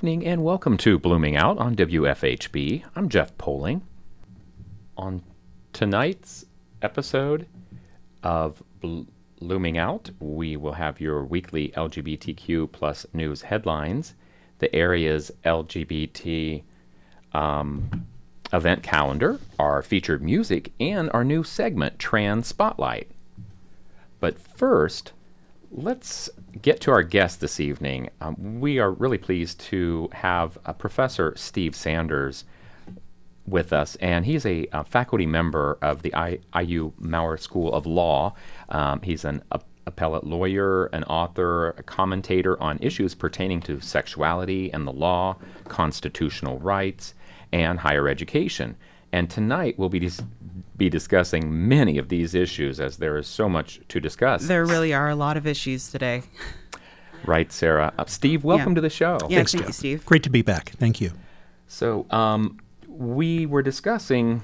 Evening and welcome to Blooming Out on WFHB. I'm Jeff Poling. On tonight's episode of Blooming Out, we will have your weekly LGBTQ plus news headlines, the area's LGBT um, event calendar, our featured music, and our new segment, Trans Spotlight. But first, let's get to our guest this evening. Um, we are really pleased to have uh, Professor Steve Sanders with us, and he's a, a faculty member of the I, IU Maurer School of Law. Um, he's an a, appellate lawyer, an author, a commentator on issues pertaining to sexuality and the law, constitutional rights, and higher education. And tonight we'll be dis- be discussing many of these issues as there is so much to discuss. There really are a lot of issues today. Right, Sarah. Uh, Steve, welcome Yeah. to the show. Yeah, Thanks, thank you, Steve. Great to be back. Thank you. So, um, we were discussing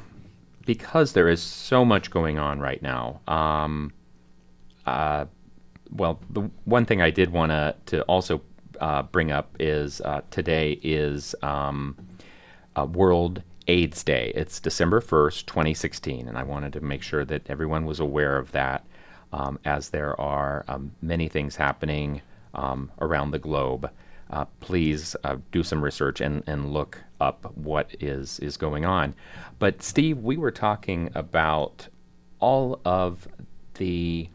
because there is so much going on right now. Um, uh, well, the one thing I did want to to also uh, bring up is uh, today is um, uh, World AIDS Day. It's December first, 2016, and I wanted to make sure that everyone was aware of that, um, as there are um, many things happening um, around the globe. Uh, please uh, do some research and, and look up what is is going on. But Steve, we were talking about all of the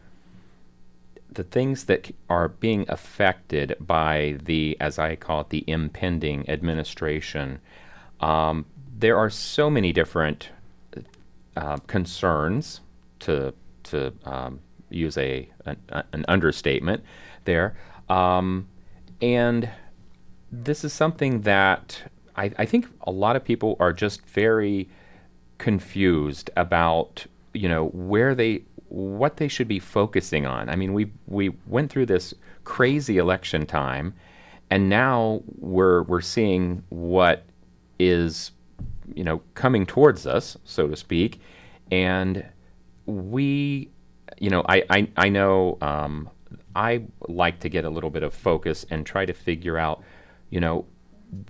the things that are being affected by the, as I call it, the impending administration, um, there are so many different uh, concerns, to to um, use a an, an understatement, there, um, and this is something that I, I think a lot of people are just very confused about you know where they what they should be focusing on. I mean, we we went through this crazy election time, and now we're we're seeing what is you know coming towards us, so to speak, and we you know I I, I know um, I like to get a little bit of focus and try to figure out you know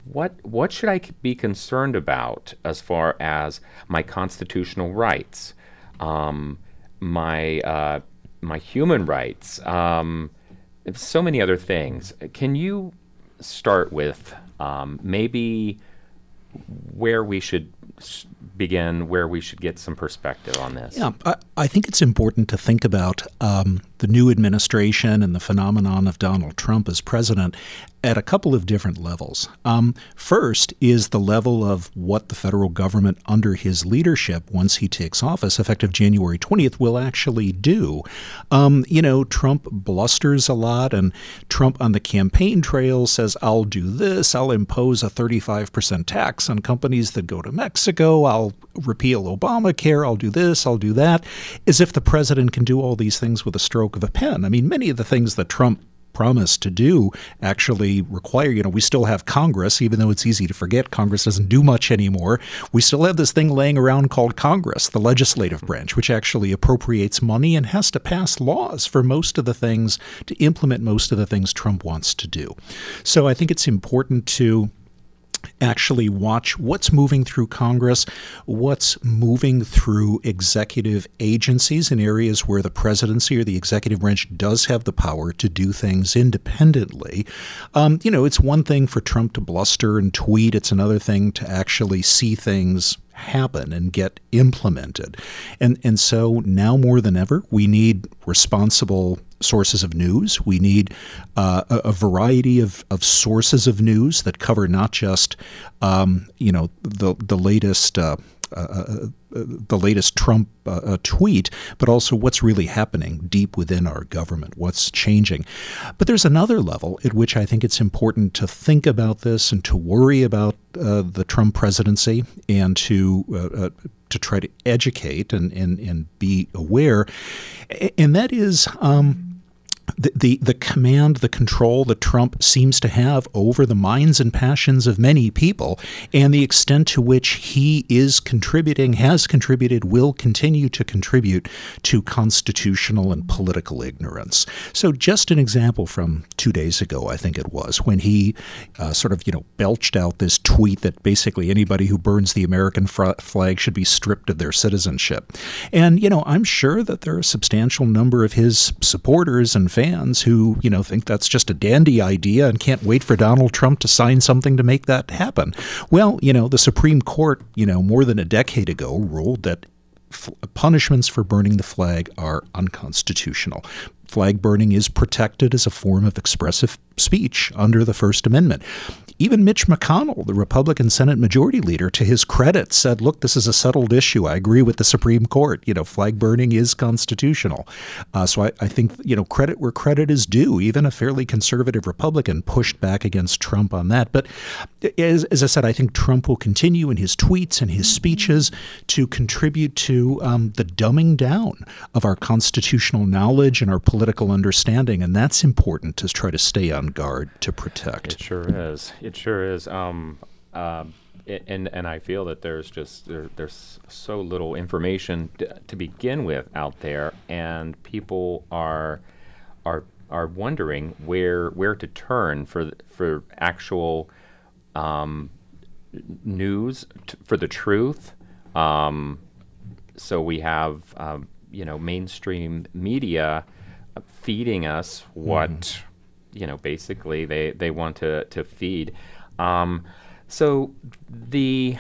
what what should I be concerned about as far as my constitutional rights, um, my uh, my human rights, um, so many other things. Can you start with um, maybe where we should begin, where we should get some perspective on this? Yeah, I, I think it's important to think about um, the new administration and the phenomenon of Donald Trump as president at a couple of different levels. Um, first is the level of what the federal government under his leadership, once he takes office, effective January 20th, will actually do. Um, you know, Trump blusters a lot, and Trump on the campaign trail says, I'll do this, I'll impose a 35% tax on companies that go to Mexico, I'll repeal Obamacare, I'll do this, I'll do that, as if the president can do all these things with a stroke of a pen. I mean, many of the things that Trump promised to do actually require, you know, we still have Congress, even though it's easy to forget Congress doesn't do much anymore. We still have this thing laying around called Congress, the legislative branch, which actually appropriates money and has to pass laws for most of the things to implement most of the things Trump wants to do. So I think it's important to actually watch what's moving through Congress, what's moving through executive agencies in areas where the presidency or the executive branch does have the power to do things independently. Um, you know, it's one thing for Trump to bluster and tweet, it's another thing to actually see things happen and get implemented. And and so now more than ever, we need responsible sources of news. We need uh, a, variety of, of sources of news that cover not just um, you know the the latest. Uh, uh, the latest Trump uh, tweet, but also what's really happening deep within our government, what's changing. But there's another level at which I think it's important to think about this and to worry about uh, the Trump presidency and to uh, uh, to try to educate and, and, and be aware, and that is. Um, the, the, command, the control that Trump seems to have over the minds and passions of many people, and the extent to which he is contributing, has contributed, will continue to contribute to constitutional and political ignorance. So, just an example from two days ago, I think it was, when he uh, sort of, you know, belched out this tweet that basically anybody who burns the American flag should be stripped of their citizenship. And, you know, I'm sure that there are a substantial number of his supporters and fans who, you know, think that's just a dandy idea and can't wait for Donald Trump to sign something to make that happen. Well, you know, the Supreme Court, you know, more than a decade ago ruled that punishments for burning the flag are unconstitutional. Flag burning is protected as a form of expressive speech under the First Amendment. Even Mitch McConnell, the Republican Senate Majority Leader, to his credit, said, "Look, this is a settled issue. I agree with the Supreme Court. You know, flag burning is constitutional." Uh, so I, I, think you know credit where credit is due. Even a fairly conservative Republican pushed back against Trump on that. But as, as I said, I think Trump will continue in his tweets and his speeches to contribute to um, the dumbing down of our constitutional knowledge and our political understanding, and that's important to try to stay on guard to protect. It sure is. It sure is. Um, uh, and and I feel that there's just there, there's so little information t- to begin with out there, and people are are are wondering where where to turn for for actual um, news t- for the truth. Um, so we have um, you know mainstream media feeding us what. Mm you know, basically they, they want to, to feed. Um, so the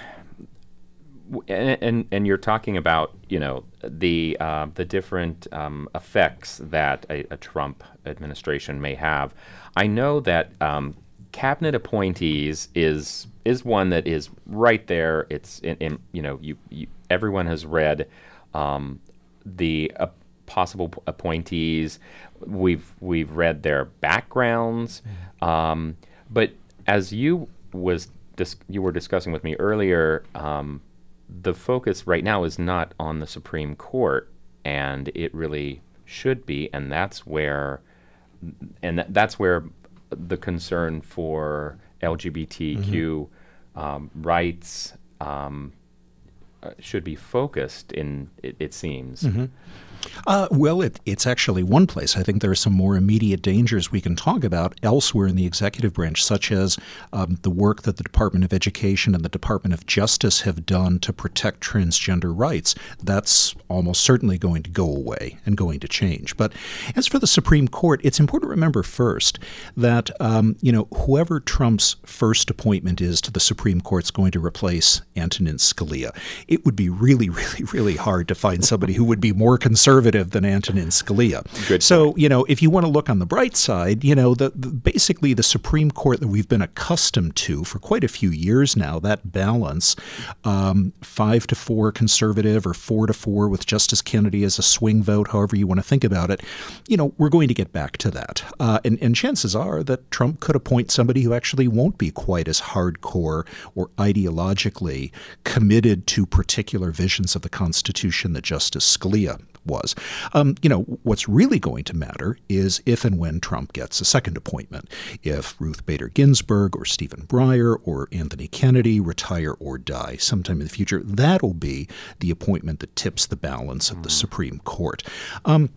and, and, and you're talking about you know the uh, the different um, effects that a, a, Trump administration may have. I know that um, cabinet appointees is is one that is right there. It's in, in you know you, you, everyone has read um, the uh, possible appointees. We've we've read their backgrounds, um, but as you was dis- you were discussing with me earlier, um, the focus right now is not on the Supreme Court, and it really should be, and that's where, and th- that's where the concern for LGBTQ mm-hmm. um, rights um, uh, should be focused in. It, it seems. Mm-hmm. Uh, well, it, it's actually one place. I think there are some more immediate dangers we can talk about elsewhere in the executive branch, such as um, the work that the Department of Education and the Department of Justice have done to protect transgender rights. That's almost certainly going to go away and going to change. But as for the Supreme Court, it's important to remember first that um, you know whoever Trump's first appointment is to the Supreme Court is going to replace Antonin Scalia. It would be really, really, really hard to find somebody who would be more concerned conservative than Antonin Scalia. Good so, point. you know, if you want to look on the bright side, you know, the, the, basically the Supreme Court that we've been accustomed to for quite a few years now, that balance, um, five to four conservative or four to four with Justice Kennedy as a swing vote, however you want to think about it, you know, we're going to get back to that. Uh, and, and chances are that Trump could appoint somebody who actually won't be quite as hardcore or ideologically committed to particular visions of the Constitution that Justice Scalia was. Um, you know, what's really going to matter is if and when Trump gets a second appointment. If Ruth Bader Ginsburg or Stephen Breyer or Anthony Kennedy retire or die sometime in the future, that'll be the appointment that tips the balance of the Supreme Court. Um,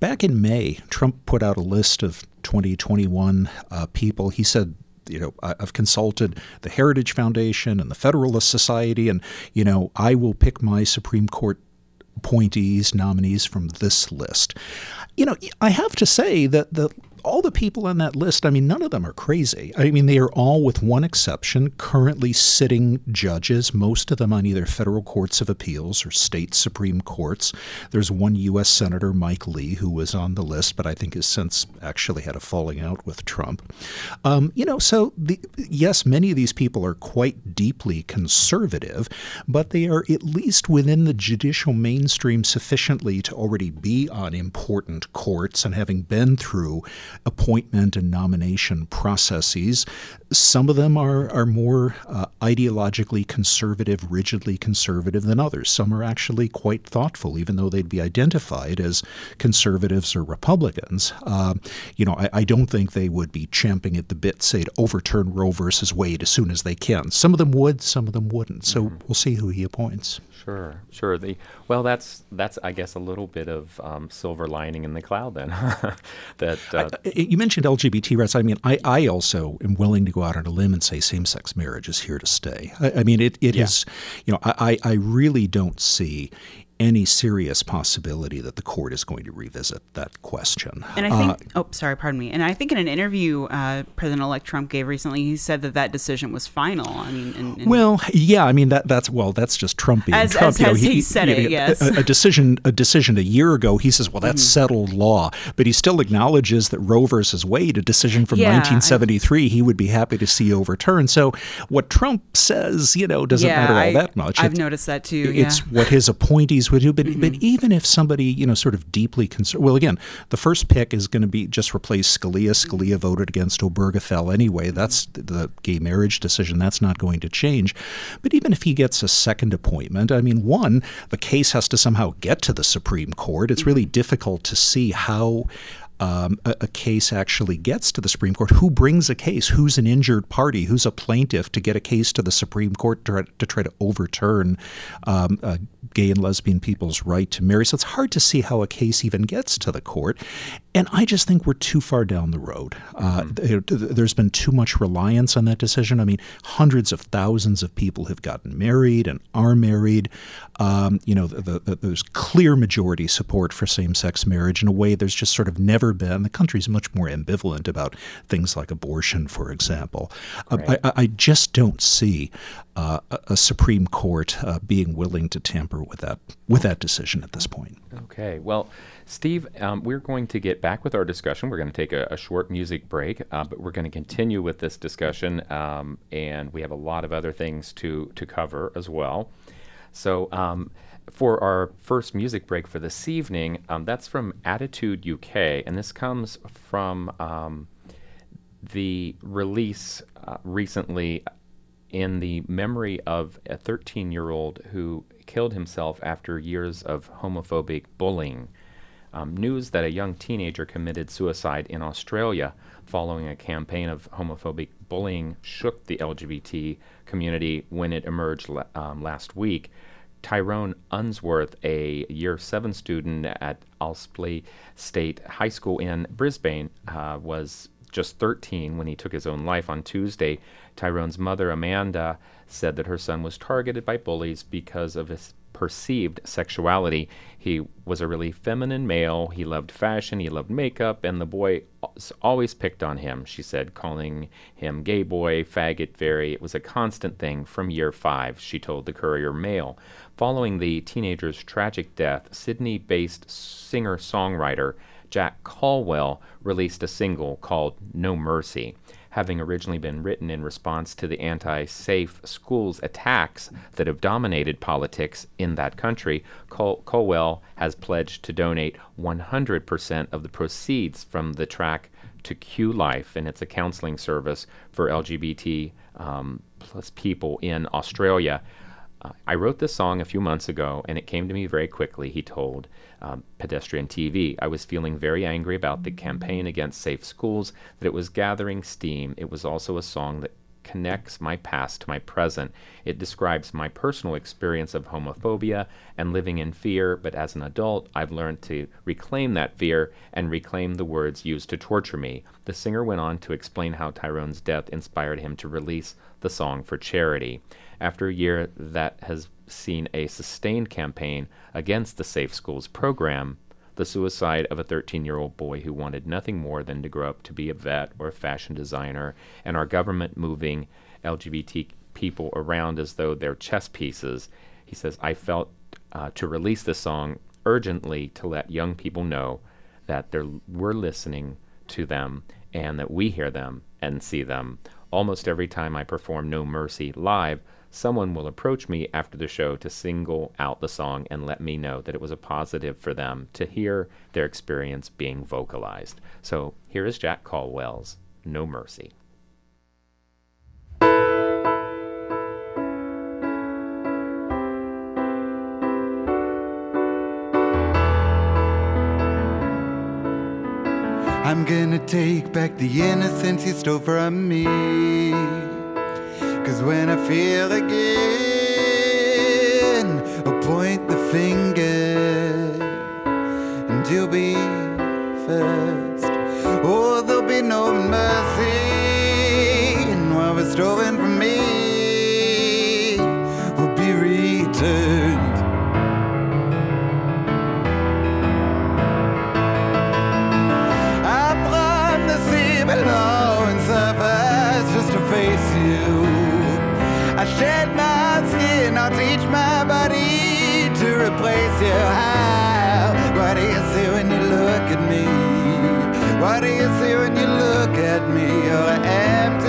back in May, Trump put out a list of 2021 uh, people. He said you know, I've consulted the Heritage Foundation and the Federalist Society, and you know, I will pick my Supreme Court appointees, nominees from this list. You know, I have to say that the all the people on that list, I mean, none of them are crazy. I mean, they are all, with one exception, currently sitting judges, most of them on either federal courts of appeals or state Supreme Courts. There's one U.S. Senator, Mike Lee, who was on the list, but I think has since actually had a falling out with Trump. Um, you know, so the, yes, many of these people are quite deeply conservative, but they are at least within the judicial mainstream sufficiently to already be on important courts and having been through appointment and nomination processes. Some of them are, are more uh, ideologically conservative, rigidly conservative than others. Some are actually quite thoughtful, even though they'd be identified as conservatives or Republicans. Uh, you know, I, I, don't think they would be champing at the bit, say, to overturn Roe versus Wade as soon as they can. Some of them would, some of them wouldn't. So mm-hmm. we'll see who he appoints. Sure, sure. The well, that's that's I guess a little bit of um, silver lining in the cloud then. that uh, I, you mentioned LGBT rights. I mean, I, I also am willing to go out on a limb and say same-sex marriage is here to stay. I, I mean, it, it yeah. is, You know, I I really don't see any serious possibility that the court is going to revisit that question. And I think, uh, oh, sorry, pardon me. And I think in an interview uh, President-elect Trump gave recently, he said that that decision was final. I mean, and, and well, yeah, I mean that that's well, that's just Trump being as, Trump. As, you know, he, he, said it, yes. A, a, decision, a decision a year ago, he says, well, that's mm-hmm. settled law, but he still acknowledges that Roe versus Wade, a decision from yeah, 1973, I, he would be happy to see overturned. So what Trump says, you know, doesn't yeah, matter all I, that much. I've noticed that too. It's yeah. what his appointees would do. But, mm-hmm. but even if somebody, you know, sort of deeply concerned, well, again, the first pick is going to be just replace Scalia. Scalia voted against Obergefell anyway. That's the gay marriage decision. That's not going to change. But even if he gets a second appointment, I mean, one, the case has to somehow get to the Supreme Court. It's really difficult to see how um, a, a, case actually gets to the Supreme Court, who brings a case? Who's an injured party? Who's a plaintiff to get a case to the Supreme Court to, to try to overturn um, uh, gay and lesbian people's right to marry? So it's hard to see how a case even gets to the court. And I just think we're too far down the road. Uh, mm-hmm. there's been too much reliance on that decision. I mean, hundreds of thousands of people have gotten married and are married. Um, you know, the, the, there's clear majority support for same sex marriage in a way there's just sort of never been. The country's much more ambivalent about things like abortion, for example. Uh, right. I, I, just don't see uh, a Supreme Court uh, being willing to tamper with that with that decision at this point. Okay. Well, Steve, um, we're going to get back with our discussion. We're going to take a, a short music break, uh, but we're going to continue with this discussion, um, and we have a lot of other things to to cover as well. So. Um, for our first music break for this evening, um, that's from Attitude UK, and this comes from um, the release uh, recently in the memory of a 13 year old who killed himself after years of homophobic bullying. Um, news that a young teenager committed suicide in Australia following a campaign of homophobic bullying shook the LGBT community when it emerged um, last week. Tyrone Unsworth, a year seven student at Aspley State High School in Brisbane, uh, was just 13 when he took his own life on Tuesday. Tyrone's mother, Amanda, said that her son was targeted by bullies because of his perceived sexuality. He was a really feminine male. He loved fashion, he loved makeup, and the boy always picked on him, she said, calling him gay boy, faggot, fairy. It was a constant thing from year five, she told the Courier Mail. Following the teenager's tragic death, Sydney based singer songwriter Jack Colwell released a single called No Mercy having originally been written in response to the anti safe schools attacks that have dominated politics in that country, Col- Colwell has pledged to donate 100% of the proceeds from the track to Q Life, and it's a counseling service for LGBT um, plus people in Australia. I wrote this song a few months ago, and it came to me very quickly, he told um, Pedestrian TV. I was feeling very angry about the campaign against safe schools, that it was gathering steam. It was also a song that connects my past to my present. It describes my personal experience of homophobia and living in fear, but as an adult, I've learned to reclaim that fear and reclaim the words used to torture me. The singer went on to explain how Tyrone's death inspired him to release the song for charity after a year that has seen a sustained campaign against the Safe Schools program, the suicide of a 13 year old boy who wanted nothing more than to grow up to be a vet or a fashion designer, and our government moving LGBT people around as though they're chess pieces. He says, I felt uh, to release this song urgently to let young people know that we're listening to them and that we hear them and see them. Almost every time I perform No Mercy live, someone will approach me after the show to single out the song and let me know that it was a positive for them to hear their experience being vocalized. So here is Jack Colwell's No Mercy. I'm gonna take back the innocence you stole from me. Cause when I feel again, I'll point the finger and you'll be first. Oh, there'll be no mercy, and what was stolen from me shed my skin, I'll teach my body to replace you. How? What do you see when you look at me? What do you see when you look at me? You're empty.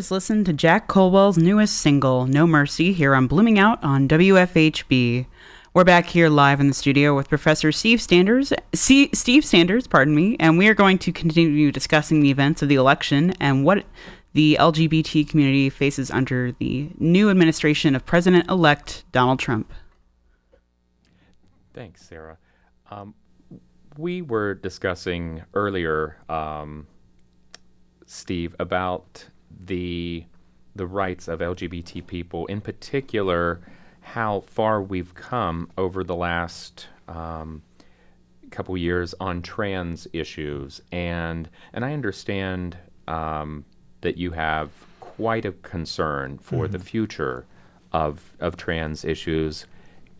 Just listened to Jack Colwell's newest single, No Mercy, here on Blooming Out on WFHB. We're back here live in the studio with Professor Steve Sanders, C- Steve Sanders, pardon me, and we are going to continue discussing the events of the election and what the LGBT community faces under the new administration of President-elect Donald Trump. Thanks, Sarah. Um, we were discussing earlier, um, Steve, about the the rights of LGBT people, in particular, how far we've come over the last um, couple years on trans issues, and and I understand um, that you have quite a concern for the future of of trans issues.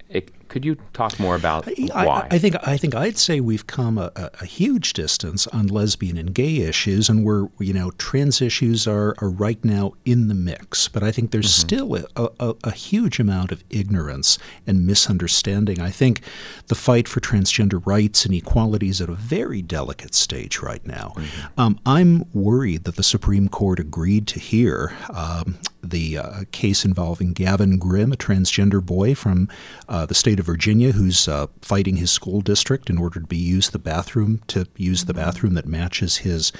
It, could you talk more about I, why? I, think I think I'd say we've come a, a, a, huge distance on lesbian and gay issues, and we're you know trans issues are, are right now in the mix. But I think there's mm-hmm. still a, a, a, huge amount of ignorance and misunderstanding. I think the fight for transgender rights and equality is at a very delicate stage right now. Mm-hmm. Um, I'm worried that the Supreme Court agreed to hear um, the uh, case involving Gavin Grimm, a transgender boy from uh, the state of Virginia who's uh, fighting his school district in order to be use the bathroom to use the bathroom that matches his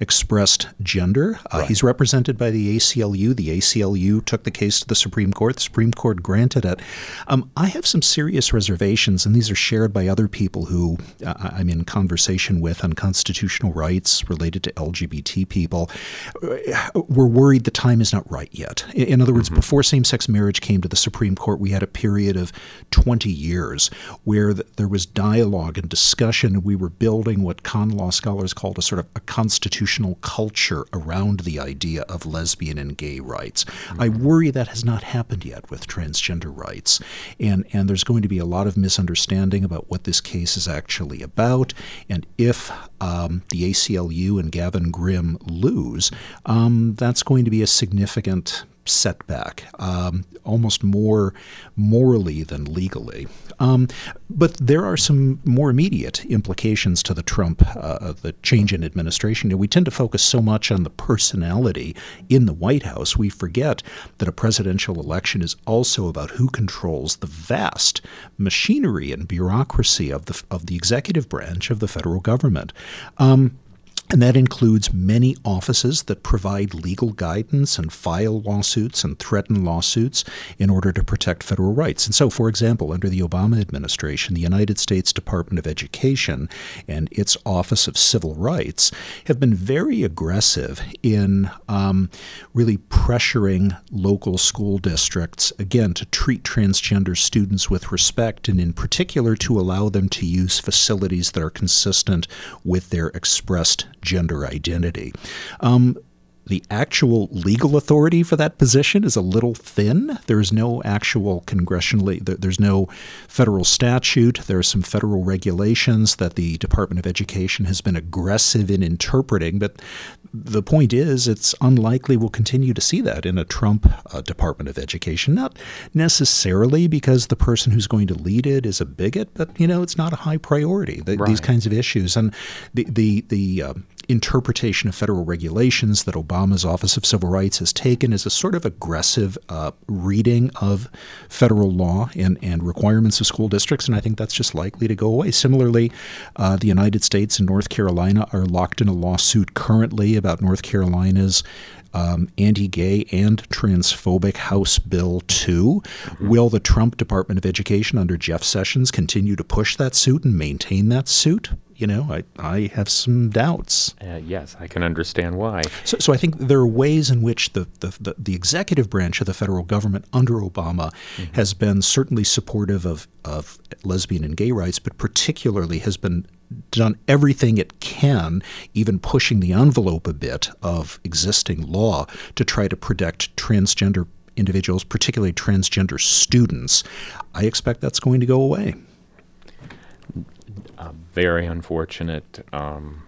expressed gender. Uh, right. He's represented by the ACLU. The ACLU took the case to the Supreme Court. The Supreme Court granted it. Um, I have some serious reservations, and these are shared by other people who uh, I'm in conversation with on constitutional rights related to LGBT people. Uh, we're worried the time is not right yet. In other words, mm-hmm. before same sex marriage came to the Supreme Court, we had a period of 20 years where the, there was dialogue and discussion, and we were building what con law scholars called a sort of a constitutional culture around the idea of lesbian and gay rights. Mm-hmm. I worry that has not happened yet with transgender rights, and and there's going to be a lot of misunderstanding about what this case is actually about, and if um, the ACLU and Gavin Grimm lose, um, that's going to be a significant setback, um, almost more morally than legally. Um, but there are some more immediate implications to the Trump, uh, the change in administration. We tend to focus so much on the personality in the White House, we forget that a presidential election is also about who controls the vast machinery and bureaucracy of the of the executive branch of the federal government. Um, and that includes many offices that provide legal guidance and file lawsuits and threaten lawsuits in order to protect federal rights. And so, for example, under the Obama administration, the United States Department of Education and its Office of Civil Rights have been very aggressive in um, really pressuring local school districts, again, to treat transgender students with respect and, in particular, to allow them to use facilities that are consistent with their expressed gender identity. Um, the actual legal authority for that position is a little thin. There's no actual congressionally, there's no federal statute. There are some federal regulations that the Department of Education has been aggressive in interpreting, but the point is it's unlikely we'll continue to see that in a Trump uh, Department of Education. Not necessarily because the person who's going to lead it is a bigot, but you know it's not a high priority. The, right. These kinds of issues and the the the uh, interpretation of federal regulations that Obama's Office of Civil Rights has taken is a sort of aggressive uh, reading of federal law and, and requirements of school districts, and I think that's just likely to go away. Similarly, uh, the United States and North Carolina are locked in a lawsuit currently about North Carolina's um, anti gay and transphobic House Bill 2. Mm-hmm. Will the Trump Department of Education under Jeff Sessions continue to push that suit and maintain that suit? You know, I, I have some doubts. Uh, yes, I can understand why. So, so I think there are ways in which the, the, the, the executive branch of the federal government under Obama mm-hmm. has been certainly supportive of, of lesbian and gay rights, but particularly has been done everything it can, even pushing the envelope a bit of existing law to try to protect transgender individuals, particularly transgender students. I expect that's going to go away a very unfortunate um,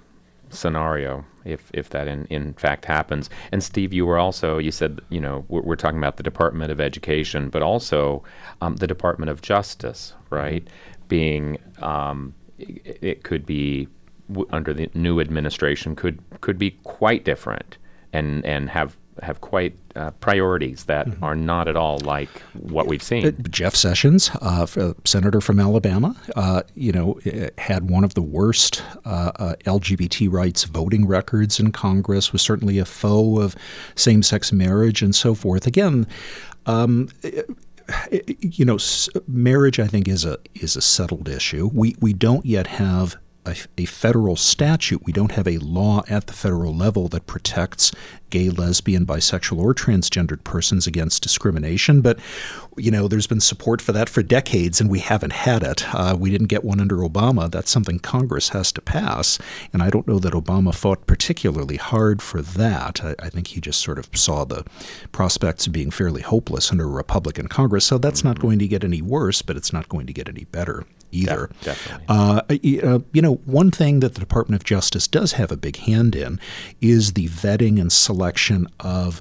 scenario if if that in, in fact happens. And Steve, you were also you said you know we're, we're talking about the Department of Education, but also um, the Department of Justice, right? Being um, it, it, could be w- under the new administration could could be quite different and and have have quite uh, priorities that mm-hmm. are not at all like what we've seen. Uh, Jeff Sessions, uh, senator from Alabama, uh, you know, had one of the worst uh, uh, LGBT rights voting records in Congress. Was certainly a foe of same-sex marriage and so forth. Again. Um, you know, marriage I think is a is a settled issue. We we don't yet have a, a, federal statute. We don't have a law at the federal level that protects gay, lesbian, bisexual, or transgendered persons against discrimination. But, you know, there's been support for that for decades, and we haven't had it. Uh, we didn't get one under Obama. That's something Congress has to pass. And I don't know that Obama fought particularly hard for that. I, I think he just sort of saw the prospects of being fairly hopeless under a Republican Congress. So that's not going to get any worse, but it's not going to get any better either. definitely. Uh, uh, you know, one thing that the Department of Justice does have a big hand in is the vetting and selection of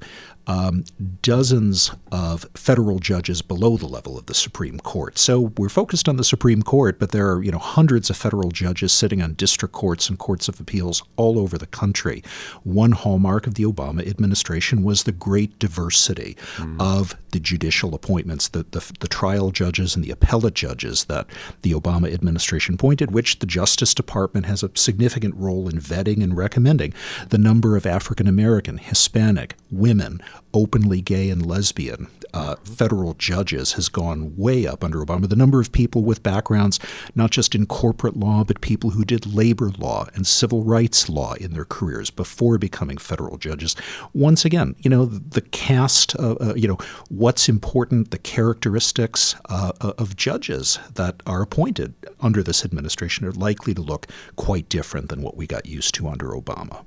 um, dozens of federal judges below the level of the Supreme Court. So we're focused on the Supreme Court, but there are you know hundreds of federal judges sitting on district courts and courts of appeals all over the country. One hallmark of the Obama administration was the great diversity mm. of the judicial appointments, the, the, the trial judges and the appellate judges that the Obama administration appointed, which the Justice Department has a significant role in vetting and recommending. The number of African American, Hispanic, women, openly gay and lesbian uh, federal judges has gone way up under Obama. The number of people with backgrounds, not just in corporate law, but people who did labor law and civil rights law in their careers before becoming federal judges. Once again, you know, the cast, uh, uh, you know, what's important, the characteristics uh, uh, of judges that are appointed under this administration are likely to look quite different than what we got used to under Obama.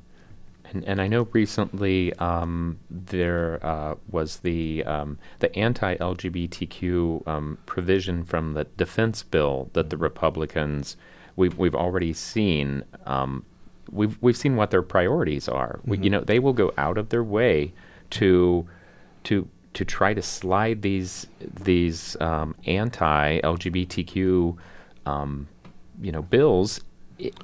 And, and I know recently um, there uh, was the um, the anti-LGBTQ um, provision from the defense bill that the Republicans we've we've already seen. Um, we've we've seen what their priorities are. Mm-hmm. We, you know, they will go out of their way to to to try to slide these these um, anti-LGBTQ um, you know bills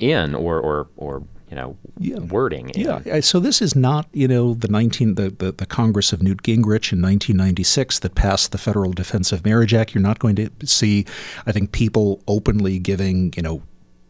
in or or or you know yeah. wording. Yeah. So this is not you know the nineteen the, the, the Congress of Newt Gingrich in 1996 that passed the Federal Defense of Marriage Act. You're not going to see, I think, people openly giving you know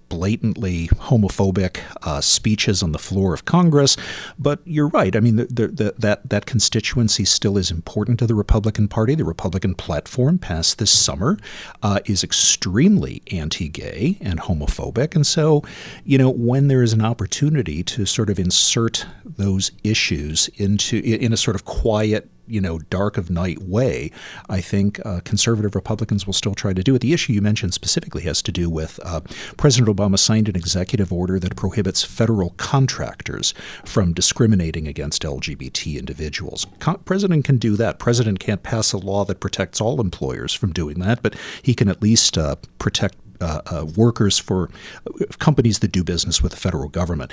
blatantly homophobic uh, speeches on the floor of Congress. But you're right. I mean, the, the, the, that that constituency still is important to the Republican Party. The Republican platform passed this summer uh, is extremely anti-gay and homophobic, and so you know when there is an opportunity to sort of insert those issues into in a sort of quiet you know dark of night way, I think uh, conservative Republicans will still try to do it. The issue you mentioned specifically has to do with uh, President Obama signed an executive order that prohibits federal contractors from discriminating against LGBT individuals. Con- President can do that. President can't pass a law that protects all employers from doing that, but he can at least uh, protect uh, uh, workers for uh, companies that do business with the federal government.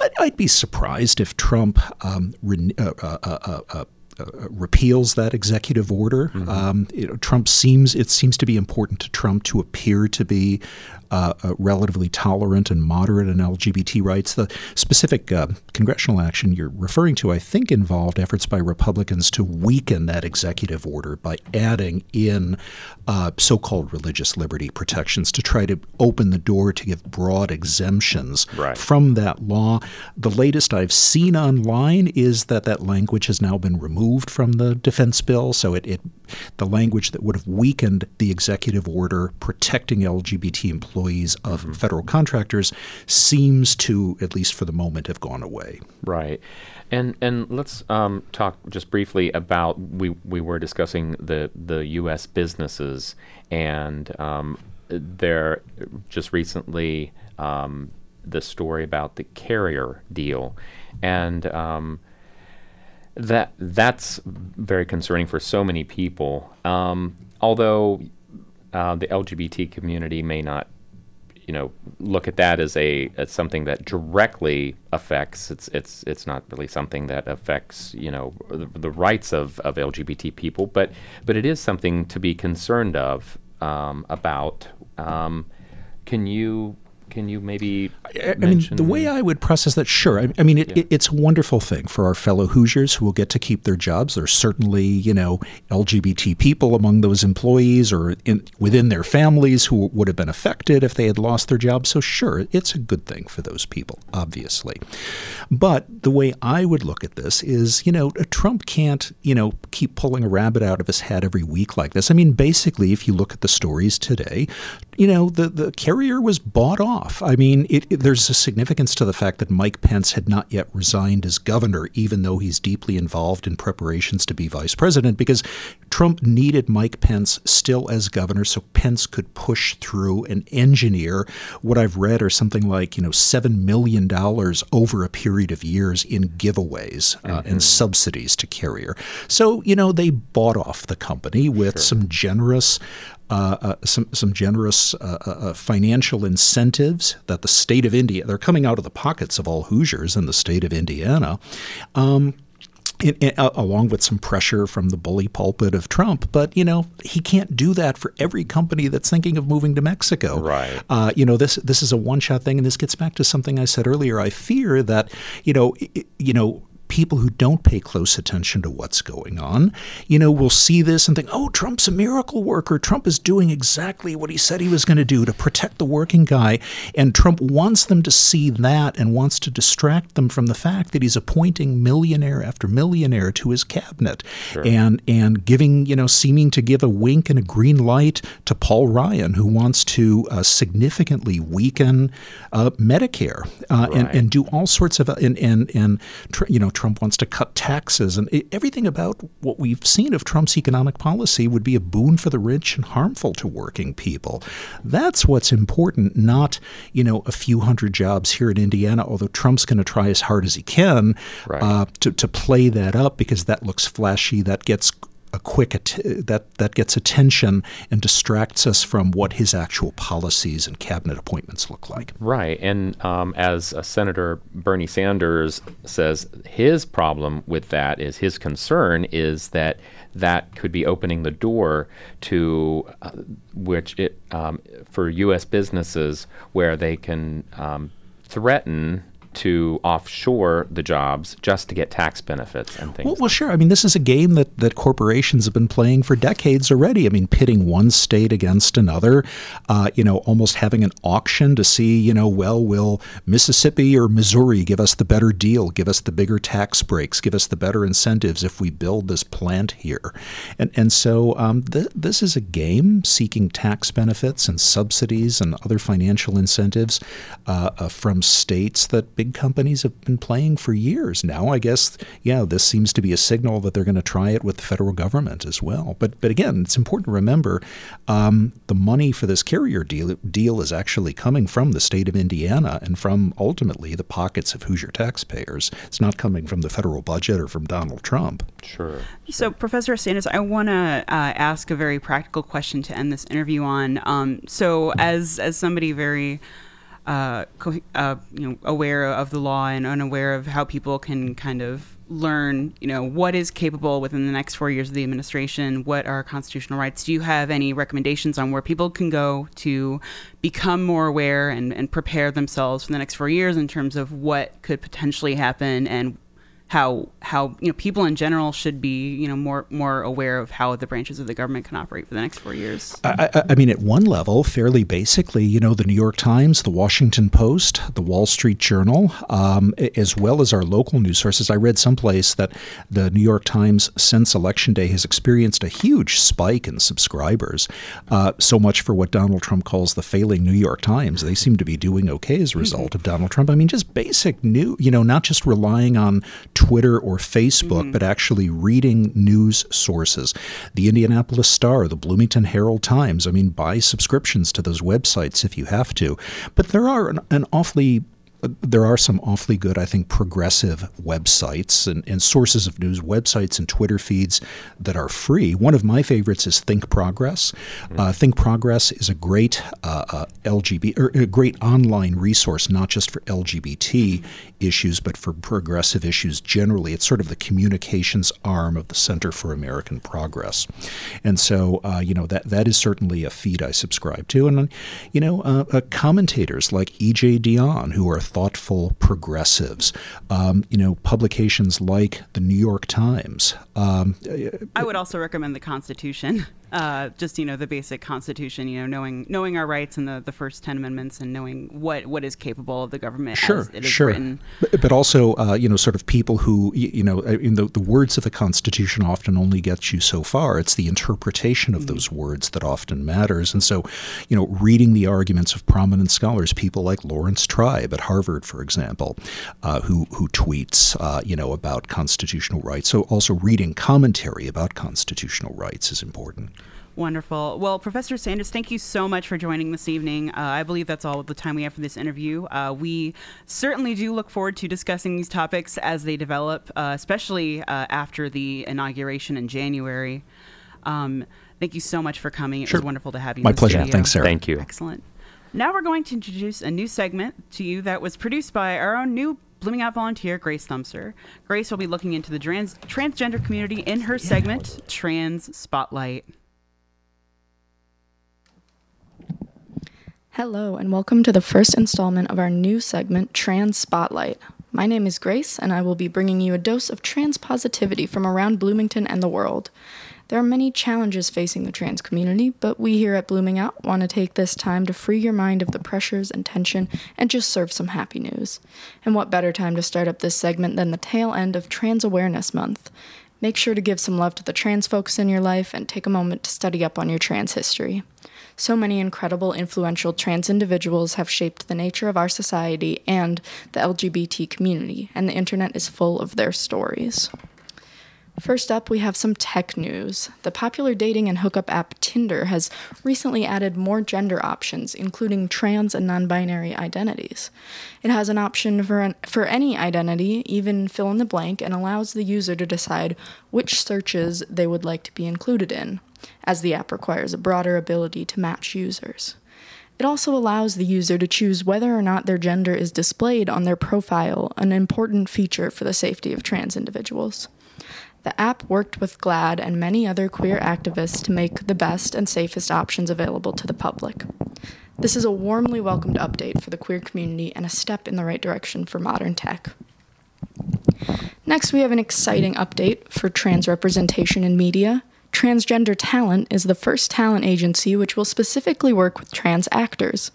I'd, I'd be surprised if Trump um, re- uh, uh, repeals that executive order. Mm-hmm. Um, you know, Trump seems it seems to be important to Trump to appear to be uh, uh, relatively tolerant and moderate in LGBT rights. The specific uh, congressional action you're referring to, I think, involved efforts by Republicans to weaken that executive order by adding in uh, so called religious liberty protections to try to open the door to give broad exemptions right. from that law. The latest I've seen online is that that language has now been removed from the defense bill. So it, it the language that would have weakened the executive order protecting LGBT employees of mm-hmm. federal contractors seems to, at least for the moment, have gone away. Right. And and let's um, talk just briefly about we we were discussing the the U.S. businesses and um, there just recently um, the story about the carrier deal and um, that that's very concerning for so many people. Um, although uh, the LGBT community may not, you know, look at that as a as something that directly affects. It's it's it's not really something that affects you know the, the rights of, of LGBT people, but but it is something to be concerned of um, about. Um, can you can you maybe? I, mean, the way I would process that, sure. I, I mean, it, yeah. it, it's a wonderful thing for our fellow Hoosiers who will get to keep their jobs. There's certainly, you know, LGBT people among those employees or in, within their families who would have been affected if they had lost their jobs. So, sure, it's a good thing for those people, obviously. But the way I would look at this is, you know, Trump can't, you know, keep pulling a rabbit out of his hat every week like this. I mean, basically, if you look at the stories today, you know, the, the carrier was bought off off. I mean, it, it, there's a significance to the fact that Mike Pence had not yet resigned as governor, even though he's deeply involved in preparations to be vice president, because Trump needed Mike Pence still as governor so Pence could push through and engineer what I've read are something like, you know, $7 million over a period of years in giveaways uh, mm-hmm. and subsidies to Carrier. So, you know, they bought off the company with sure. some generous uh, uh, some some generous uh, uh, financial incentives that the state of India they're coming out of the pockets of all Hoosiers in the state of Indiana. Um, in, in, uh, along with some pressure from the bully pulpit of Trump. But you know he can't do that for every company that's thinking of moving to Mexico. Right. Uh, you know this this is a one shot thing, and this gets back to something I said earlier. I fear that you know it, you know people who don't pay close attention to what's going on, you know, will see this and think, oh, Trump's a miracle worker. Trump is doing exactly what he said he was going to do to protect the working guy. And Trump wants them to see that and wants to distract them from the fact that he's appointing millionaire after millionaire to his cabinet sure. and, and giving, you know, seeming to give a wink and a green light to Paul Ryan, who wants to uh, significantly weaken uh, Medicare uh, right. and, and do all sorts of, and, and, and you know, Trump wants to cut taxes, and everything about what we've seen of Trump's economic policy would be a boon for the rich and harmful to working people. That's what's important, not you know a few hundred jobs here in Indiana. Although Trump's going to try as hard as he can right. uh, to to play that up because that looks flashy, that gets a quick att- that that gets attention and distracts us from what his actual policies and cabinet appointments look like. Right, and um, as uh, Senator Bernie Sanders says, his problem with that is his concern is that that could be opening the door to uh, which it um, for U.S. businesses where they can um, threaten to offshore the jobs just to get tax benefits and things. Well, well, sure. I mean, this is a game that, that corporations have been playing for decades already. I mean, pitting one state against another, uh, you know, almost having an auction to see, you know, well, will Mississippi or Missouri give us the better deal, give us the bigger tax breaks, give us the better incentives if we build this plant here? And, and so um, th- this is a game seeking tax benefits and subsidies and other financial incentives uh, uh, from states that big companies have been playing for years now. I guess, yeah, this seems to be a signal that they're going to try it with the federal government as well. But but again, it's important to remember um, the money for this Carrier deal deal is actually coming from the state of Indiana and from ultimately the pockets of Hoosier taxpayers. It's not coming from the federal budget or from Donald Trump. Sure. So, Professor Sanders, I want to uh, ask a very practical question to end this interview on. Um, so, as as somebody very uh, co- uh, you know, aware of the law and unaware of how people can kind of learn, you know, what is capable within the next four years of the administration, what are constitutional rights. Do you have any recommendations on where people can go to become more aware and, and prepare themselves for the next four years in terms of what could potentially happen and how how you know people in general should be you know more more aware of how the branches of the government can operate for the next four years. I, I, mean, at one level, fairly basically, you know, the New York Times, the Washington Post, the Wall Street Journal, um, as well as our local news sources. I read someplace that the New York Times since Election Day has experienced a huge spike in subscribers. Uh, so much for what Donald Trump calls the failing New York Times. They seem to be doing okay as a result of Donald Trump. I mean, just basic new, you know, not just relying on Twitter or Facebook, mm-hmm. but actually reading news sources. The Indianapolis Star, the Bloomington Herald Times. I mean, buy subscriptions to those websites if you have to. But there are an, an awfully there are some awfully good, I think, progressive websites and, and, sources of news, websites and Twitter feeds that are free. One of my favorites is Think Progress. Mm-hmm. Uh, Think Progress is a great uh, uh, LGBT or a great online resource, not just for LGBT issues, but for progressive issues generally. It's sort of the communications arm of the Center for American Progress, and so uh, you know that that is certainly a feed I subscribe to, and you know uh, uh, commentators like E.J. Dionne who are thoughtful progressives. Um, you know, publications like the New York Times. Um, I would also recommend the Constitution. Uh, just you know the basic Constitution. You know, knowing knowing our rights and the, the first ten amendments, and knowing what, what is capable of the government. Sure, as it is sure. Written. But, but also, uh, you know, sort of people who, you know, I mean, the, the words of the Constitution often only gets you so far. It's the interpretation of those words that often matters. And so, you know, reading the arguments of prominent scholars, people like Laurence Tribe at Harvard, for example, uh, who who tweets, uh, you know, about constitutional rights. So also reading commentary about constitutional rights is important. Wonderful. Well, Professor Sanders, thank you so much for joining this evening. Uh, I believe that's all the time we have for this interview. Uh, we certainly do look forward to discussing these topics as they develop, uh, especially uh, after the inauguration in January. Um, thank you so much for coming. It Sure. was wonderful to have you. My in the pleasure. studio. Thanks, Sarah. Thank you. Excellent. Now we're going to introduce a new segment to you that was produced by our own new Blooming Out volunteer, Grace Thumser. Grace will be looking into the trans- transgender community in her segment, Trans Spotlight. Hello, and welcome to the first installment of our new segment, Trans Spotlight. My name is Grace, and I will be bringing you a dose of trans positivity from around Bloomington and the world. There are many challenges facing the trans community, but we here at Blooming Out want to take this time to free your mind of the pressures and tension and just serve some happy news. And what better time to start up this segment than the tail end of Trans Awareness Month? Make sure to give some love to the trans folks in your life and take a moment to study up on your trans history. So many incredible, influential trans individuals have shaped the nature of our society and the LGBT community, and the internet is full of their stories. First up, we have some tech news. The popular dating and hookup app Tinder has recently added more gender options, including trans and non binary identities. It has an option for, an, for any identity, even fill in the blank, and allows the user to decide which searches they would like to be included in, as the app requires a broader ability to match users. It also allows the user to choose whether or not their gender is displayed on their profile, an important feature for the safety of trans individuals. The app worked with GLAAD and many other queer activists to make the best and safest options available to the public. This is a warmly welcomed update for the queer community and a step in the right direction for modern tech. Next, we have an exciting update for trans representation in media. Transgender Talent is the first talent agency which will specifically work with trans actors.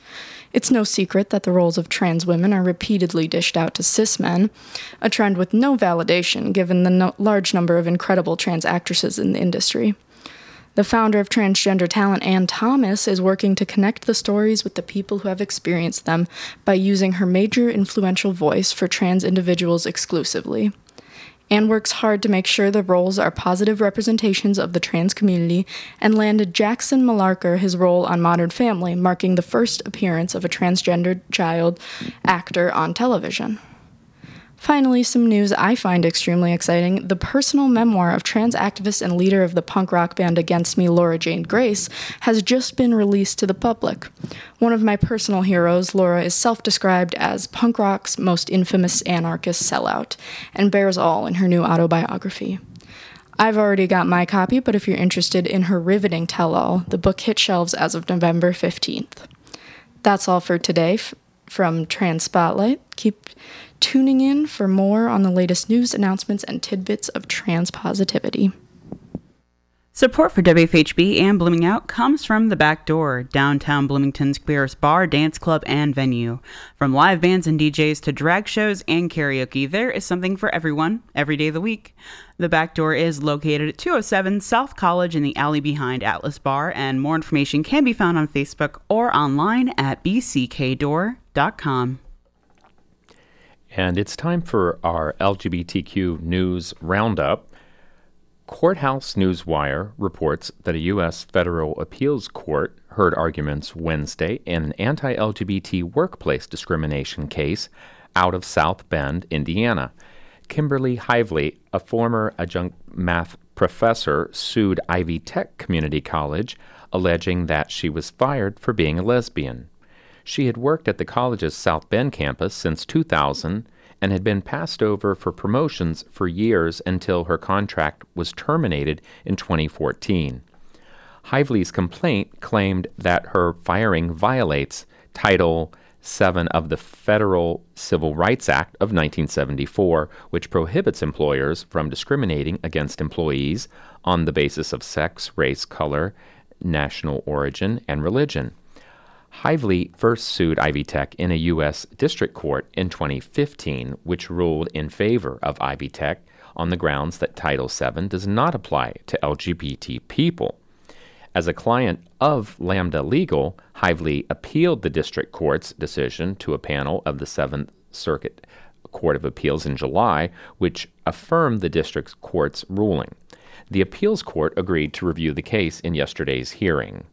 It's no secret that the roles of trans women are repeatedly dished out to cis men, a trend with no validation given the no- large number of incredible trans actresses in the industry. The founder of Transgender Talent, Ann Thomas, is working to connect the stories with the people who have experienced them by using her major influential voice for trans individuals exclusively. Anne works hard to make sure the roles are positive representations of the trans community and landed Jackson Millarker his role on Modern Family, marking the first appearance of a transgendered child actor on television. Finally, some news I find extremely exciting. The personal memoir of trans activist and leader of the punk rock band Against Me, Laura Jane Grace, has just been released to the public. One of my personal heroes, Laura, is self described as punk rock's most infamous anarchist sellout and bears all in her new autobiography. I've already got my copy, but if you're interested in her riveting tell all, the book hit shelves as of November 15th. That's all for today f- from Trans Spotlight. Keep tuning in for more on the latest news announcements and tidbits of trans positivity. Support for WFHB and Blooming Out comes from The Back Door, downtown Bloomington's queerest bar, dance club, and venue. From live bands and DJs to drag shows and karaoke, there is something for everyone, every day of the week. The Back Door is located at 207 South College in the alley behind Atlas Bar, and more information can be found on Facebook or online at bckdoor.com. And it's time for our LGBTQ news roundup. Courthouse Newswire reports that a U.S. federal appeals court heard arguments Wednesday in an anti LGBT workplace discrimination case out of South Bend, Indiana. Kimberly Hively, a former adjunct math professor, sued Ivy Tech Community College, alleging that she was fired for being a lesbian. She had worked at the college's South Bend campus since 2000 and had been passed over for promotions for years until her contract was terminated in 2014. Hively's complaint claimed that her firing violates Title VII of the Federal Civil Rights Act of 1974, which prohibits employers from discriminating against employees on the basis of sex, race, color, national origin, and religion. Hively first sued Ivy Tech in a U.S. district court in 2015, which ruled in favor of Ivy Tech on the grounds that Title VII does not apply to LGBT people. As a client of Lambda Legal, Hively appealed the district court's decision to a panel of the Seventh Circuit Court of Appeals in July, which affirmed the district court's ruling. The appeals court agreed to review the case in yesterday's hearing.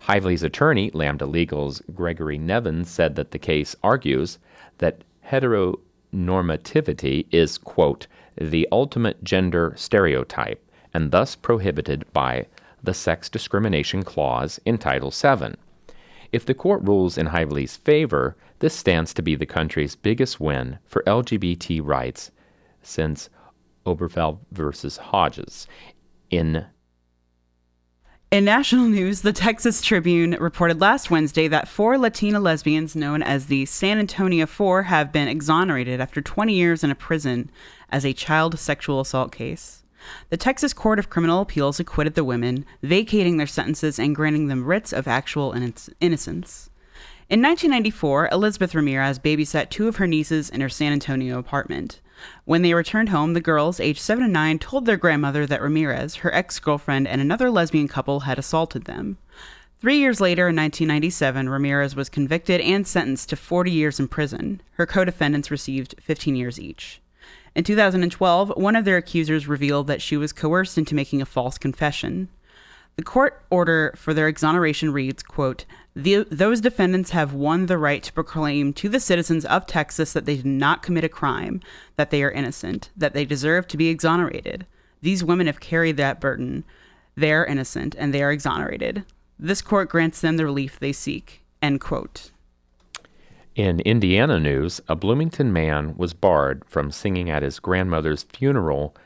Hively's attorney, Lambda Legal's Gregory Nevin, said that the case argues that heteronormativity is, quote, the ultimate gender stereotype and thus prohibited by the Sex Discrimination Clause in Title VII. If the court rules in Hively's favor, this stands to be the country's biggest win for LGBT rights since Obergefell versus Hodges in In national news, the Texas Tribune reported last Wednesday that four Latina lesbians known as the San Antonio Four have been exonerated after 20 years in a prison as a child sexual assault case. The Texas Court of Criminal Appeals acquitted the women, vacating their sentences and granting them writs of actual innoc- innocence. In 1994, Elizabeth Ramirez babysat two of her nieces in her San Antonio apartment. When they returned home, the girls, aged 7 and 9, told their grandmother that Ramirez, her ex girlfriend, and another lesbian couple had assaulted them. Three years later, in 1997, Ramirez was convicted and sentenced to 40 years in prison. Her co defendants received 15 years each. In 2012, one of their accusers revealed that she was coerced into making a false confession. The court order for their exoneration reads, quote, "The- those defendants have won the right to proclaim to the citizens of Texas that they did not commit a crime, that they are innocent, that they deserve to be exonerated. These women have carried that burden. They are innocent and they are exonerated. This court grants them the relief they seek. End quote. In Indiana news, a Bloomington man was barred from singing at his grandmother's funeral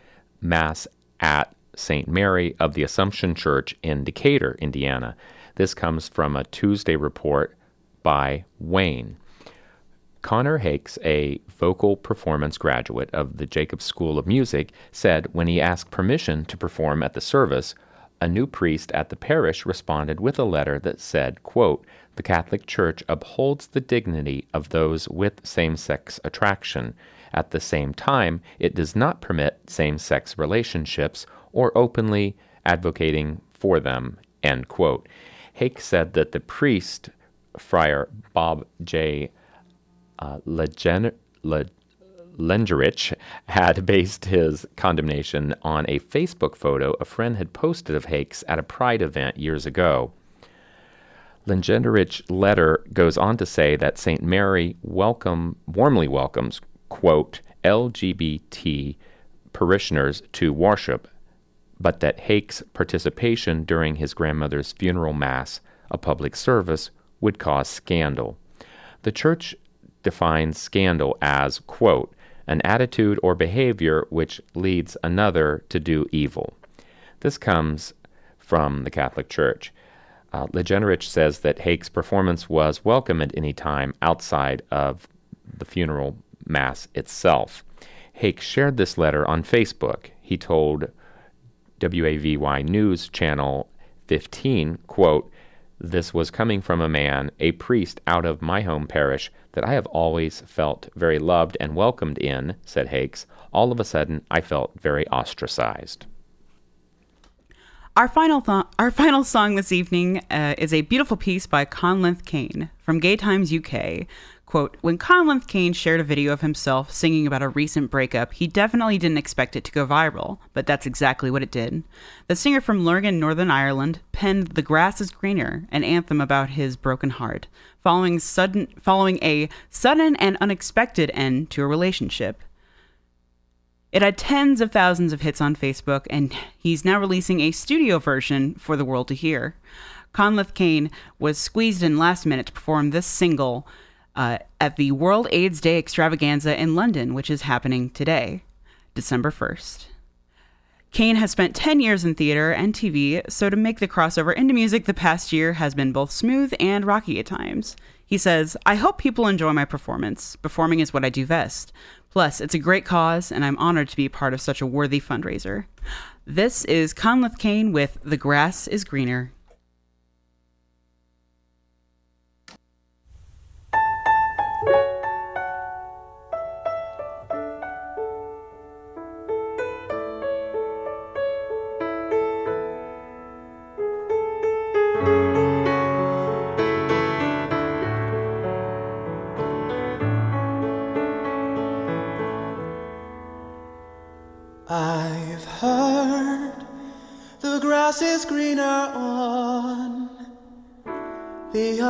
mass at St. Mary of the Assumption Church in Decatur, Indiana. This comes from a Tuesday report by Wayne. Connor Hakes, a vocal performance graduate of the Jacobs School of Music, said when he asked permission to perform at the service, a new priest at the parish responded with a letter that said, quote, The Catholic Church upholds the dignity of those with same sex attraction. At the same time, it does not permit same sex relationships or openly advocating for them. End quote. Hake said that the priest, Friar Bob J. Uh, Le- Lengerich had based his condemnation on a Facebook photo a friend had posted of Hakes at a Pride event years ago. Lengenderich's letter goes on to say that St. Mary welcome, warmly welcomes, quote, LGBT parishioners to worship, but that Hake's participation during his grandmother's funeral mass, a public service, would cause scandal. The church defines scandal as, quote, an attitude or behavior which leads another to do evil. This comes from the Catholic Church. Uh, Legenerich says that Hake's performance was welcome at any time outside of the funeral mass itself. Hake shared this letter on Facebook. He told WAVY News Channel 15, quote, This was coming from a man, a priest out of my home parish, that I have always felt very loved and welcomed in, said Hakes. All of a sudden, I felt very ostracized. Our final th- our final song this evening uh, is a beautiful piece by Conleth Kane from Gay Times UK. Quote, when Conleth Kane shared a video of himself singing about a recent breakup, he definitely didn't expect it to go viral, but that's exactly what it did. The singer from Lurgan, Northern Ireland, penned The Grass is Greener, an anthem about his broken heart, following sudden following a sudden and unexpected end to a relationship. It had tens of thousands of hits on Facebook, and he's now releasing a studio version for the world to hear. Conleth Kane was squeezed in last minute to perform this single uh, at the World AIDS Day extravaganza in London, which is happening today, December 1st. Kane has spent 10 years in theater and TV, so to make the crossover into music the past year has been both smooth and rocky at times. He says, I hope people enjoy my performance. Performing is what I do best. Plus, it's a great cause, and I'm honored to be part of such a worthy fundraiser. This is Conleth Kane with The Grass is Greener.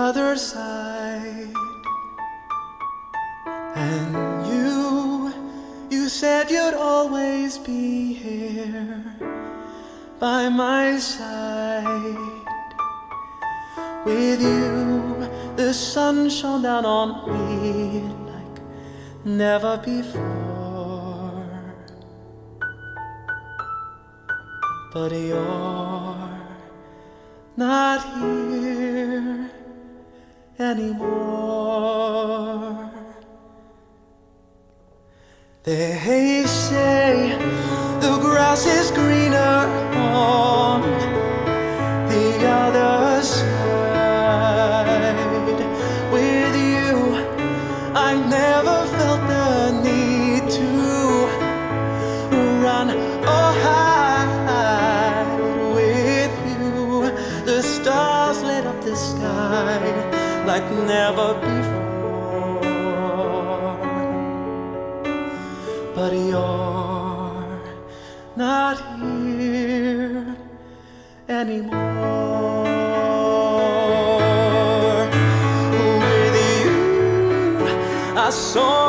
Other side. And you, you said you'd always be here by my side. With you, the sun shone down on me like never before. but you're not here anymore. They say the grass is greener like never before. But you're not here anymore. With you, I saw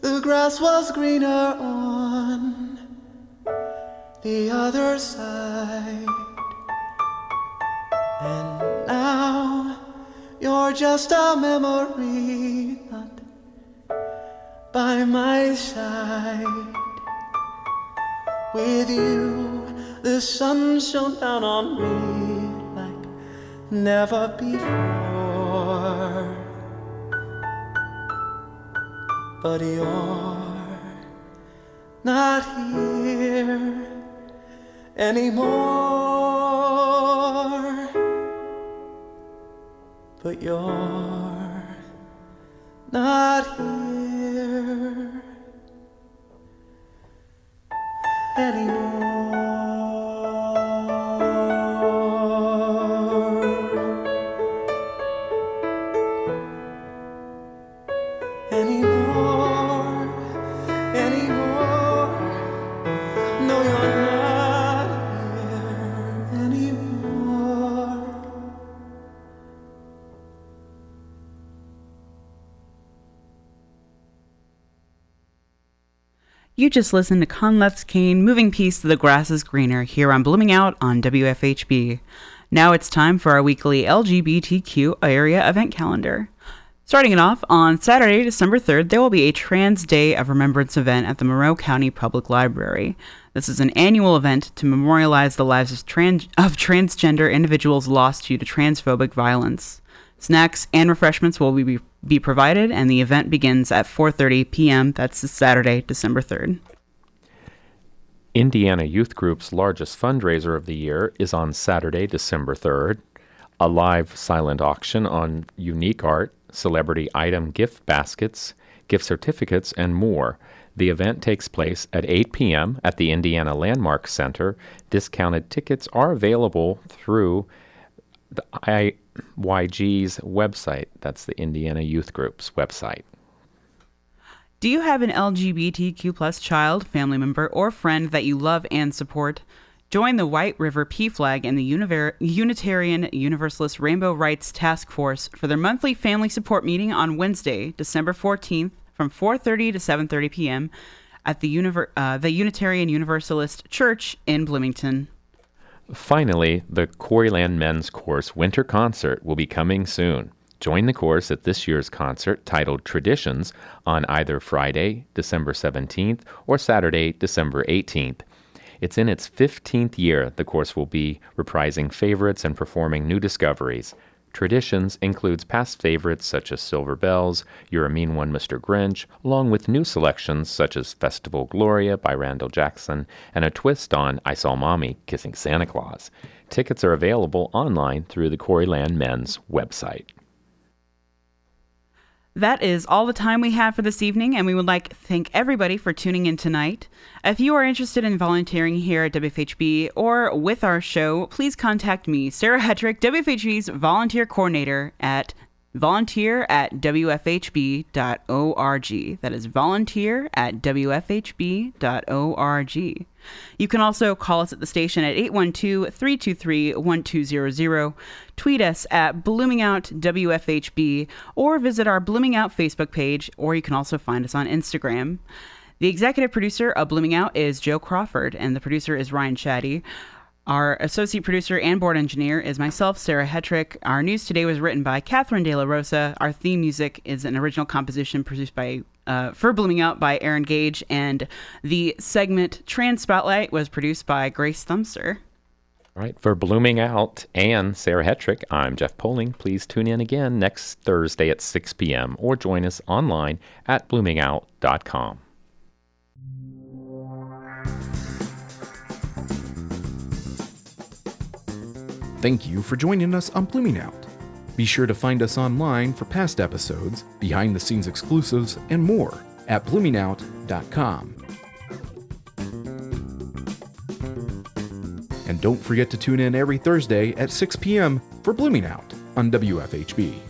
the grass was greener on the other side. And now you're just a memory, not by my side. With you, the sun shone down on me like never before. But you're not here anymore. But you're not here anymore. Just listened to Conleth's Kane moving piece to The Grass is Greener here on Blooming Out on WFHB. Now it's time for our weekly LGBTQ area event calendar. Starting it off, on Saturday, December 3rd, there will be a Trans Day of Remembrance event at the Monroe County Public Library. This is an annual event to memorialize the lives of, trans- of transgender individuals lost due to transphobic violence. Snacks and refreshments will be, be provided, and the event begins at 4:30 p.m. That's Saturday, December 3rd. Indiana Youth Group's largest fundraiser of the year is on Saturday, December 3rd. a live silent auction on unique art, celebrity item gift baskets, gift certificates, and more. The event takes place at 8 p.m. at the Indiana Landmark Center. Discounted tickets are available through the IYG's website. That's the Indiana Youth Group's website. Do you have an LGBTQ plus child, family member, or friend that you love and support? Join the White River PFLAG and the Univer- Unitarian Universalist Rainbow Rights Task Force for their monthly family support meeting on Wednesday, December 14th from 4:30 to 7:30 p.m. at the, Univer- uh, the Unitarian Universalist Church in Bloomington. Finally, the Quarryland Men's Chorus Winter Concert will be coming soon. Join the course at this year's concert titled Traditions on either Friday, December 17th or Saturday, December 18th. It's in its 15th year. The course will be reprising favorites and performing new discoveries. Traditions includes past favorites such as Silver Bells, You're a Mean One, Mr. Grinch, along with new selections such as Festival Gloria by Randall Jackson and a twist on I Saw Mommy Kissing Santa Claus. Tickets are available online through the Quarryland Men's website. That is all the time we have for this evening, and we would like to thank everybody for tuning in tonight. If you are interested in volunteering here at WFHB or with our show, please contact me, Sarah Hetrick, WFHB's volunteer coordinator, at volunteer at wfhb.org. That is volunteer at wfhb.org. You can also call us at the station at 812 323 1200, tweet us at bloomingoutwfhb, or visit our Blooming Out Facebook page, or you can also find us on Instagram. The executive producer of Blooming Out is Joe Crawford, and the producer is Ryne Shadday. Our associate producer and board engineer is myself, Sarah Hetrick. Our news today was written by Kathryn De La Rosa. Our theme music is an original composition produced by uh, for Blooming Out by Aaron Gage, and the segment Trans Spotlight was produced by Grace Thumser. All right, for Blooming Out and Sarah Hetrick, I'm Jeff Poling. Please tune in again next Thursday at 6 p.m. or join us online at bloomingout.com. Thank you for joining us on Blooming Out. Be sure to find us online for past episodes, behind the scenes exclusives, and more at bloomingout.com. And don't forget to tune in every Thursday at 6 p.m. for Blooming Out on WFHB.